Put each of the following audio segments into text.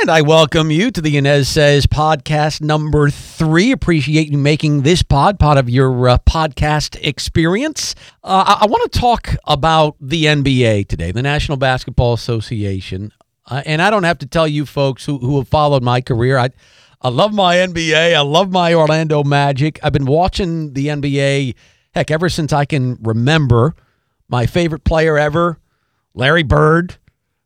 And I welcome you to the Anez Sez podcast number three. Appreciate you making this pod part of your uh, podcast experience. Uh, I, I want to talk about the NBA today, the National Basketball Association. Uh, and I don't have to tell you folks who, who have followed my career. I, I love my NBA. I love my Orlando Magic. I've been watching the NBA, heck, ever since I can remember. My favorite player ever, Larry Bird.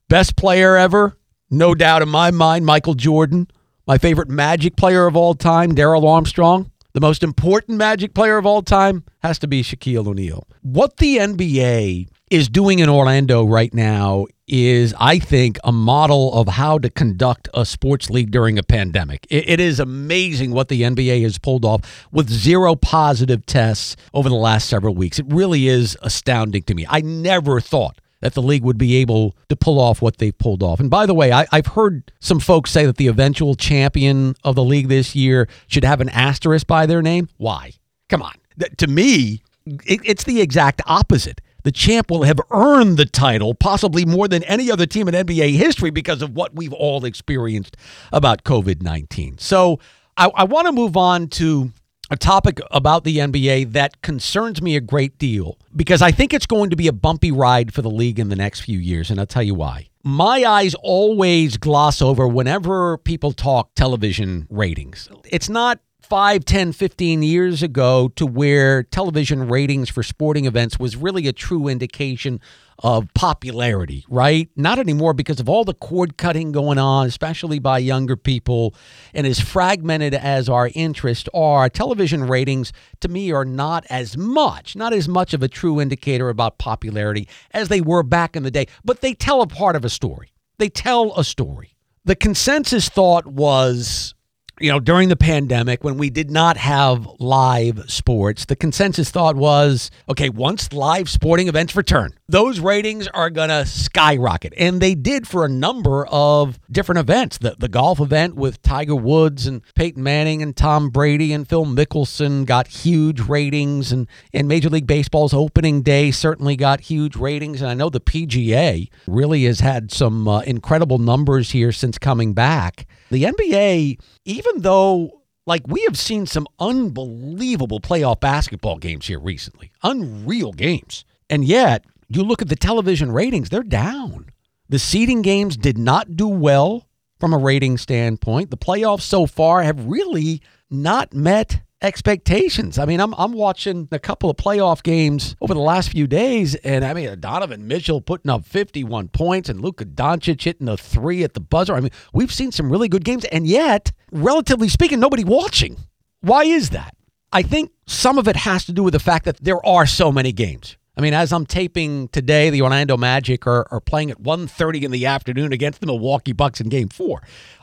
Best player ever, no doubt in my mind, Michael Jordan. My favorite Magic player of all time, Darrell Armstrong. The most important Magic player of all time has to be Shaquille O'Neal. What the NBA is doing in Orlando right now is, I think, a model of how to conduct a sports league during a pandemic. it, it is amazing what the NBA has pulled off with zero positive tests over the last several weeks. It really is astounding to me. I never thought that the league would be able to pull off what they've pulled off. And by the way, I, have heard some folks say that the eventual champion of the league this year should have an asterisk by their name. Why? Come on. to me, it, it's the exact opposite. The champ will have earned the title possibly more than any other team in NBA history because of what we've all experienced about COVID 19. So I, I want to move on to a topic about the NBA that concerns me a great deal because I think it's going to be a bumpy ride for the league in the next few years, and I'll tell you why. My eyes always gloss over whenever people talk television ratings. It's not 5, 10, 15 years ago to where television ratings for sporting events was really a true indication of popularity, right? Not anymore because of all the cord cutting going on, especially by younger people. And as fragmented as our interests are, television ratings to me are not as much, not as much of a true indicator about popularity as they were back in the day, but they tell a part of a story. They tell a story. The consensus thought was you know, during the pandemic when we did not have live sports, the consensus thought was okay, once live sporting events return, those ratings are going to skyrocket. And they did for a number of different events. The, the golf event with Tiger Woods and Peyton Manning and Tom Brady and Phil Mickelson got huge ratings. And, and Major League Baseball's opening day certainly got huge ratings. And I know the PGA really has had some uh, incredible numbers here since coming back. The NBA, even though like we have seen some unbelievable playoff basketball games here recently, unreal games. And yet, you look at the television ratings, they're down. The seeding games did not do well from a rating standpoint. The playoffs so far have really not met expectations. I mean, I'm I'm watching a couple of playoff games over the last few days, and I mean, Donovan Mitchell putting up 51 points and Luka Doncic hitting a three at the buzzer. I mean, we've seen some really good games, and yet, relatively speaking, nobody watching. Why is that? I think some of it has to do with the fact that there are so many games. I mean, as I'm taping today, the Orlando Magic are, are playing at 1.30 in the afternoon against the Milwaukee Bucks in game four.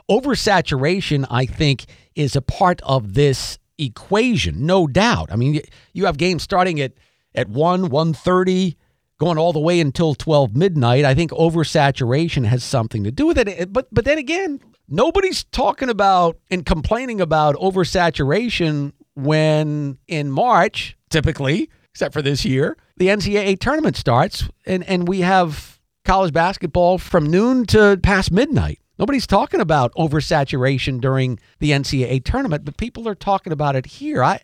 Oversaturation, I think, is a part of this equation, no doubt. I mean, you have games starting at at 1, 130, going all the way until 12 midnight. I think oversaturation has something to do with it. Eh, but but then again, nobody's talking about and complaining about oversaturation when in March, typically, except for this year, the NCAA tournament starts and, and we have college basketball from noon to past midnight. Nobody's talking about oversaturation during the NCAA tournament, but people are talking about it here. I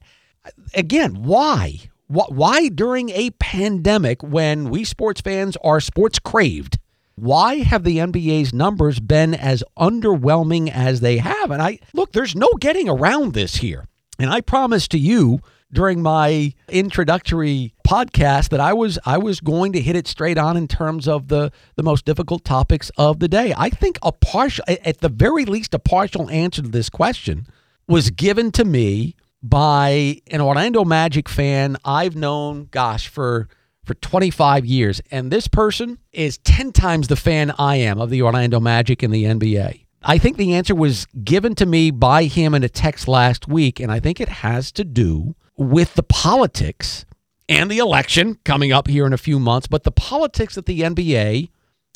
again, why? Why during a pandemic when we sports fans are sports craved? Why have the NBA's numbers been as underwhelming as they have? And I look, there's no getting around this here. And I promise to you during my introductory podcast that I was I was going to hit it straight on in terms of the the most difficult topics of the day. I think a partial at the very least a partial answer to this question was given to me by an Orlando Magic fan I've known gosh for for 25 years. And this person is 10 times the fan I am of the Orlando Magic and the NBA. I think the answer was given to me by him in a text last week, and I think it has to do with the politics and the election coming up here in a few months, but the politics that the NBA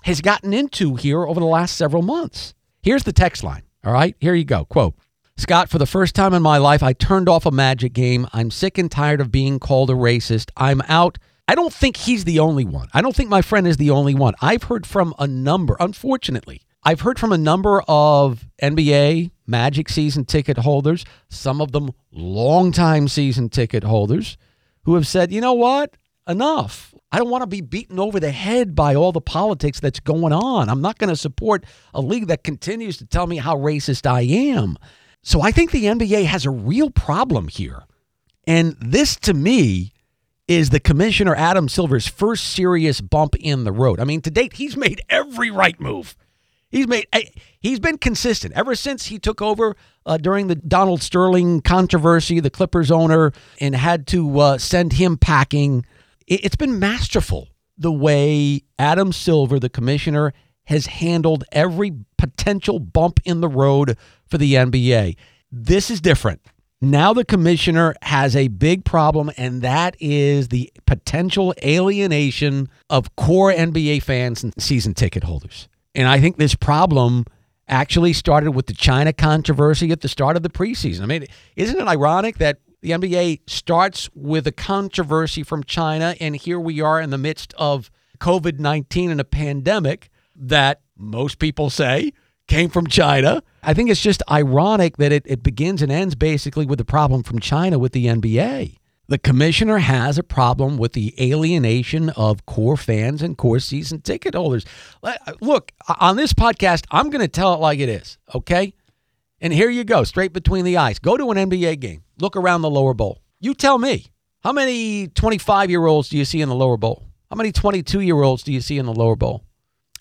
has gotten into here over the last several months. Here's the text line. All right, here you go. Quote Scott, for the first time in my life, I turned off a magic game. I'm sick and tired of being called a racist. I'm out. I don't think he's the only one. I don't think my friend is the only one. I've heard from a number, unfortunately, I've heard from a number of NBA Magic season ticket holders, some of them longtime season ticket holders, who have said, you know what? Enough. I don't want to be beaten over the head by all the politics that's going on. I'm not going to support a league that continues to tell me how racist I am. So I think the NBA has a real problem here. And this, to me, is the Commissioner Adam Silver's first serious bump in the road. I mean, to date, he's made every right move. He's made eh, he's been consistent ever since he took over uh, during the Donald Sterling controversy, the Clippers owner, and had to uh, send him packing. It's been masterful the way Adam Silver, the commissioner, has handled every potential bump in the road for the NBA. This is different. Now the commissioner has a big problem, and that is the potential alienation of core NBA fans and season ticket holders. And I think this problem actually started with the China controversy at the start of the preseason. I mean, isn't it ironic that the NBA starts with a controversy from China, and here we are in the midst of COVID 19 and a pandemic that most people say came from China. I think it's just ironic that it, it begins and ends basically with a problem from China with the NBA. The commissioner has a problem with the alienation of core fans and core season ticket holders. Uh, look, on this podcast, I'm going to tell it like it is, okay? And here you go, straight between the eyes. Go to an NBA game, look around the lower bowl. You tell me, how many 25 year olds do you see in the lower bowl? How many 22 year olds do you see in the lower bowl?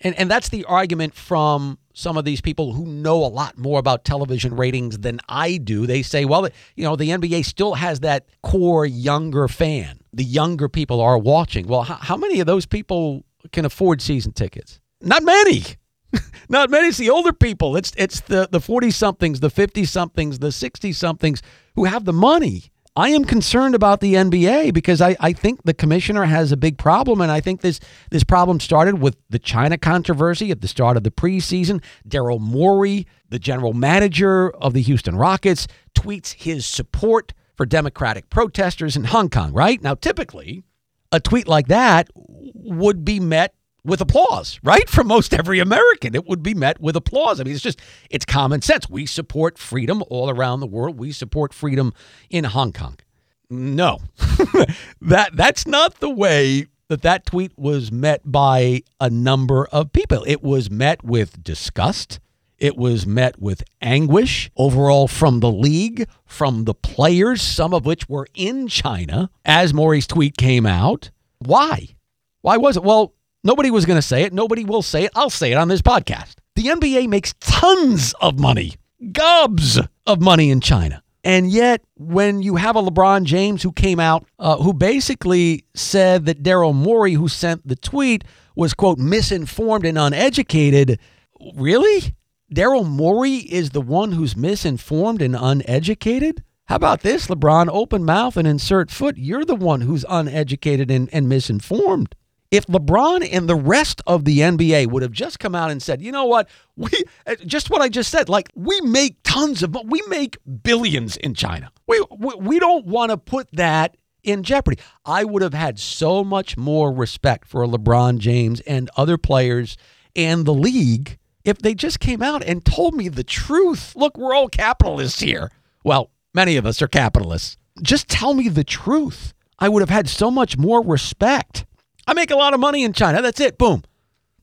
And, and that's the argument from some of these people who know a lot more about television ratings than I do. They say, well, you know, the NBA still has that core younger fan. The younger people are watching. Well, how, how many of those people can afford season tickets? Not many. Not many. It's the older people. It's it's the the 40 somethings, the 50 somethings, the 60 somethings who have the money. I am concerned about the NBA because I, I think the commissioner has a big problem, and I think this this problem started with the China controversy at the start of the preseason. Daryl Morey, the general manager of the Houston Rockets, tweets his support for Democratic protesters in Hong Kong. Right now, typically, a tweet like that would be met with applause, right? From most every American, it would be met with applause. I mean, it's just, it's common sense. We support freedom all around the world. We support freedom in Hong Kong. No, that that's not the way that that tweet was met by a number of people. It was met with disgust. It was met with anguish overall from the league, from the players, some of which were in China as Morey's tweet came out. Why? Why was it? Well, Nobody was going to say it. Nobody will say it. I'll say it on this podcast. The NBA makes tons of money, gobs of money in China. And yet, when you have a LeBron James who came out, uh, who basically said that Daryl Morey, who sent the tweet, was, quote, misinformed and uneducated, really? Daryl Morey is the one who's misinformed and uneducated? How about this, LeBron? Open mouth and insert foot. You're the one who's uneducated and, and misinformed. If LeBron and the rest of the NBA would have just come out and said, you know what, we uh, just what I just said, like we make tons of, we make billions in China. We we, we don't want to put that in jeopardy. I would have had so much more respect for LeBron James and other players and the league if they just came out and told me the truth. Look, we're all capitalists here. Well, many of us are capitalists. Just tell me the truth. I would have had so much more respect. I make a lot of money in China. That's it. Boom.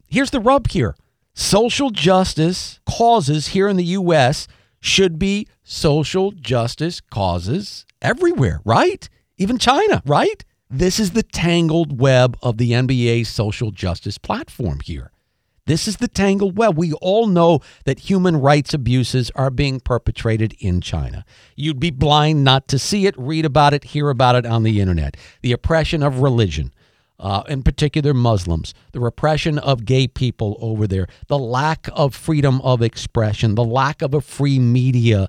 Here's the rub here social justice causes here in the U.S. should be social justice causes everywhere, right? Even China, right? This is the tangled web of the NBA social justice platform here. This is the tangled web. We all know that human rights abuses are being perpetrated in China. You'd be blind not to see it, read about it, hear about it on the internet. The oppression of religion, uh, in particular Muslims, the repression of gay people over there, the lack of freedom of expression, the lack of a free media.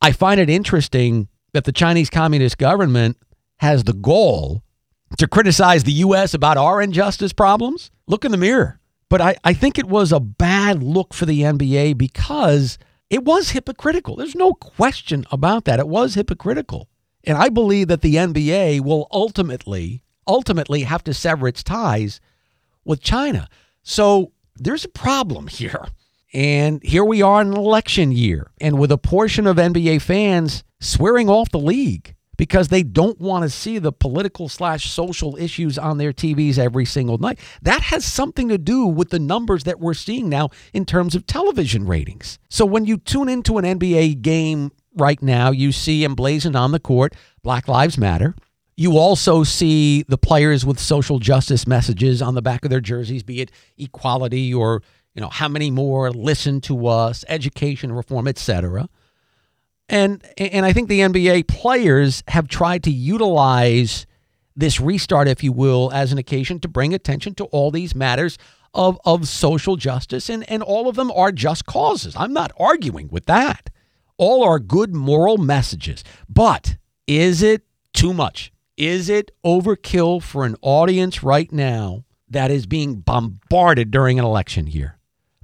I find it interesting that the Chinese Communist government has the goal to criticize the U.S. about our injustice problems. Look in the mirror. But I, I think it was a bad look for the NBA because it was hypocritical. There's no question about that. It was hypocritical. And I believe that the NBA will ultimately, ultimately have to sever its ties with China. So there's a problem here. And here we are in an election year, and with a portion of NBA fans swearing off the league because they don't want to see the political slash social issues on their TVs every single night. That has something to do with the numbers that we're seeing now in terms of television ratings. So when you tune into an NBA game right now, you see emblazoned on the court Black Lives Matter. You also see the players with social justice messages on the back of their jerseys, be it equality or you know how many more listen to us, education reform, etc. And and I think the NBA players have tried to utilize this restart, if you will, as an occasion to bring attention to all these matters of, of social justice, and, and all of them are just causes. I'm not arguing with that. All are good moral messages. But is it too much? Is it overkill for an audience right now that is being bombarded during an election year?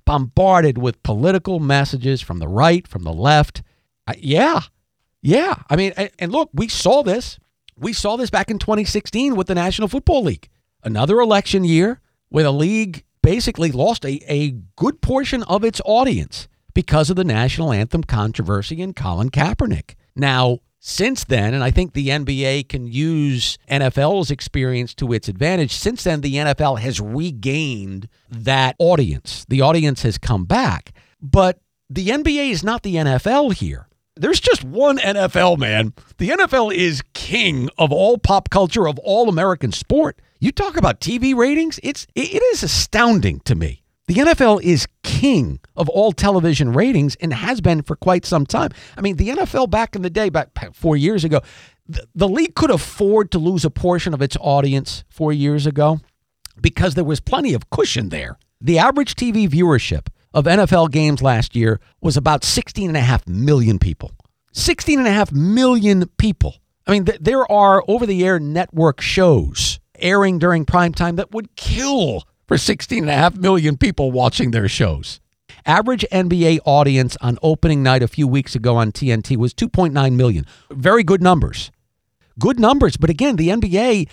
Bombarded with political messages from the right, from the left. Uh, yeah. Yeah. I mean, and, and look, we saw this. We saw this back in 2016 with the National Football League. Another election year where the league basically lost a, a good portion of its audience because of the national anthem controversy and Colin Kaepernick. Now, since then, and I think the NBA can use NFL's experience to its advantage, since then, the NFL has regained that audience. The audience has come back. But the NBA is not the NFL here. There's just one NFL, man. The NFL is king of all pop culture, of all American sport. You talk about TV ratings, it's it is astounding to me. The NFL is king of all television ratings and has been for quite some time. I mean, the NFL back in the day, back four years ago, the, the league could afford to lose a portion of its audience four years ago because there was plenty of cushion there. The average TV viewership of NFL games last year was about 16.5 million people. 16.5 million people. I mean, th- there are over the air network shows airing during prime time that would kill for 16.5 million people watching their shows. Average NBA audience on opening night a few weeks ago on TNT was 2.9 million. Very good numbers. Good numbers. But again, the NBA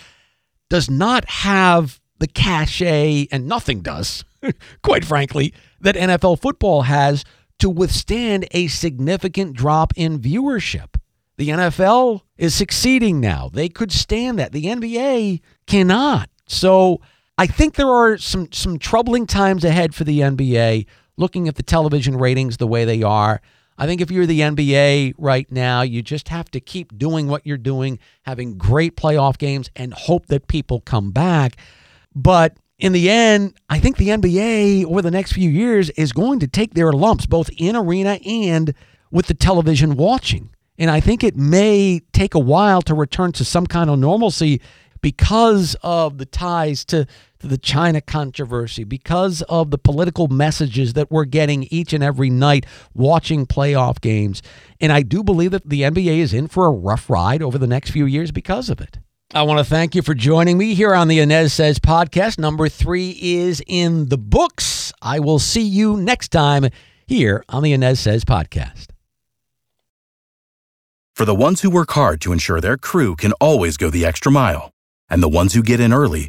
does not have the cachet, and nothing does, quite frankly, that NFL football has to withstand a significant drop in viewership. The NFL is succeeding now. They could stand that. The NBA cannot. So I think there are some some troubling times ahead for the NBA looking at the television ratings the way they are. I think if you're the NBA right now, you just have to keep doing what you're doing, having great playoff games and hope that people come back. But in the end, I think the NBA over the next few years is going to take their lumps both in arena and with the television watching. And I think it may take a while to return to some kind of normalcy because of the ties to, to the China controversy, because of the political messages that we're getting each and every night watching playoff games. And I do believe that the NBA is in for a rough ride over the next few years because of it. I want to thank you for joining me here on the Anez Sez podcast. Number three is in the books. I will see you next time here on the Anez Sez podcast. For the ones who work hard to ensure their crew can always go the extra mile and the ones who get in early